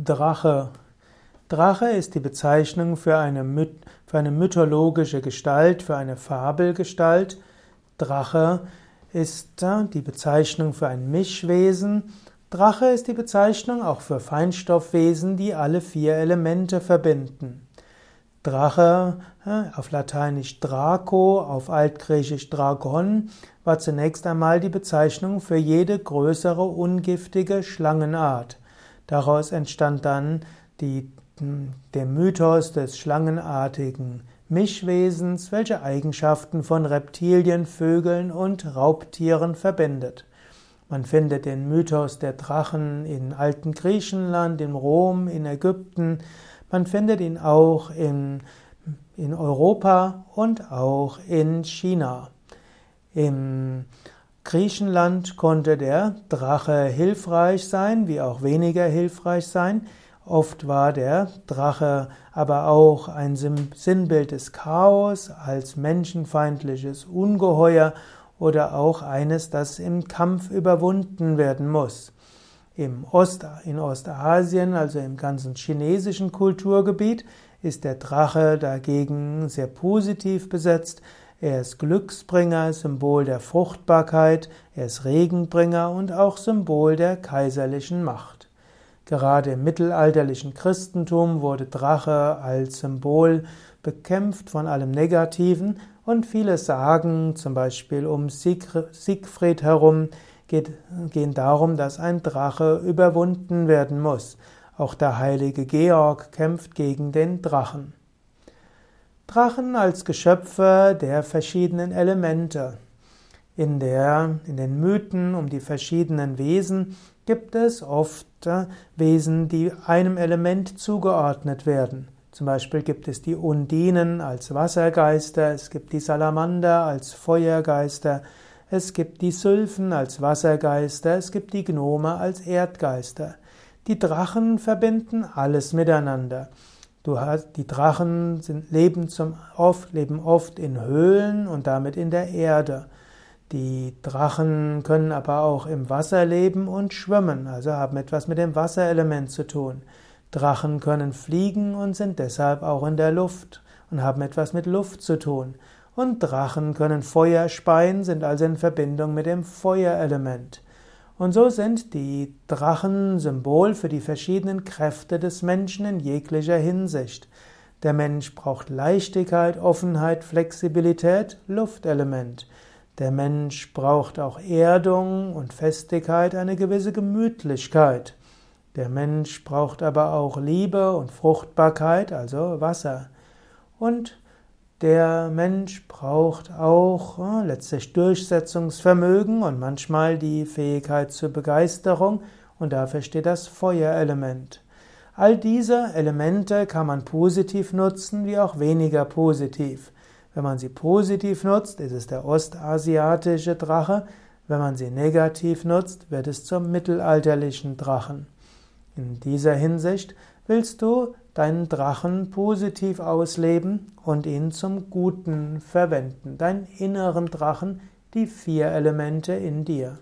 Drache. Drache ist die Bezeichnung für eine, für eine mythologische Gestalt, für eine Fabelgestalt. Drache ist die Bezeichnung für ein Mischwesen. Drache ist die Bezeichnung auch für Feinstoffwesen, die alle vier Elemente verbinden. Drache, auf Lateinisch Draco, auf Altgriechisch Dragon, war zunächst einmal die Bezeichnung für jede größere ungiftige Schlangenart. Daraus entstand dann die, der Mythos des schlangenartigen Mischwesens, welche Eigenschaften von Reptilien, Vögeln und Raubtieren verbindet. Man findet den Mythos der Drachen in alten Griechenland, in Rom, in Ägypten. Man findet ihn auch in, in Europa und auch in China. Im Griechenland konnte der Drache hilfreich sein, wie auch weniger hilfreich sein. Oft war der Drache aber auch ein Sinnbild des Chaos, als menschenfeindliches Ungeheuer oder auch eines, das im Kampf überwunden werden muss. Im Ost, in Ostasien, also im ganzen chinesischen Kulturgebiet, ist der Drache dagegen sehr positiv besetzt. Er ist Glücksbringer, Symbol der Fruchtbarkeit, er ist Regenbringer und auch Symbol der kaiserlichen Macht. Gerade im mittelalterlichen Christentum wurde Drache als Symbol bekämpft von allem Negativen und viele Sagen, zum Beispiel um Siegfried herum, geht, gehen darum, dass ein Drache überwunden werden muss. Auch der heilige Georg kämpft gegen den Drachen. Drachen als Geschöpfe der verschiedenen Elemente. In, der, in den Mythen um die verschiedenen Wesen gibt es oft äh, Wesen, die einem Element zugeordnet werden. Zum Beispiel gibt es die Undinen als Wassergeister, es gibt die Salamander als Feuergeister, es gibt die Sylphen als Wassergeister, es gibt die Gnome als Erdgeister. Die Drachen verbinden alles miteinander. Du hast, die Drachen sind, leben, zum, oft, leben oft in Höhlen und damit in der Erde. Die Drachen können aber auch im Wasser leben und schwimmen, also haben etwas mit dem Wasserelement zu tun. Drachen können fliegen und sind deshalb auch in der Luft und haben etwas mit Luft zu tun. Und Drachen können Feuer speien, sind also in Verbindung mit dem Feuerelement. Und so sind die Drachen Symbol für die verschiedenen Kräfte des Menschen in jeglicher Hinsicht. Der Mensch braucht Leichtigkeit, Offenheit, Flexibilität, Luftelement. Der Mensch braucht auch Erdung und Festigkeit, eine gewisse Gemütlichkeit. Der Mensch braucht aber auch Liebe und Fruchtbarkeit, also Wasser. Und der Mensch braucht auch äh, letztlich Durchsetzungsvermögen und manchmal die Fähigkeit zur Begeisterung und dafür steht das Feuerelement. All diese Elemente kann man positiv nutzen wie auch weniger positiv. Wenn man sie positiv nutzt, ist es der ostasiatische Drache. Wenn man sie negativ nutzt, wird es zum mittelalterlichen Drachen. In dieser Hinsicht willst du deinen Drachen positiv ausleben und ihn zum Guten verwenden, deinen inneren Drachen, die vier Elemente in dir.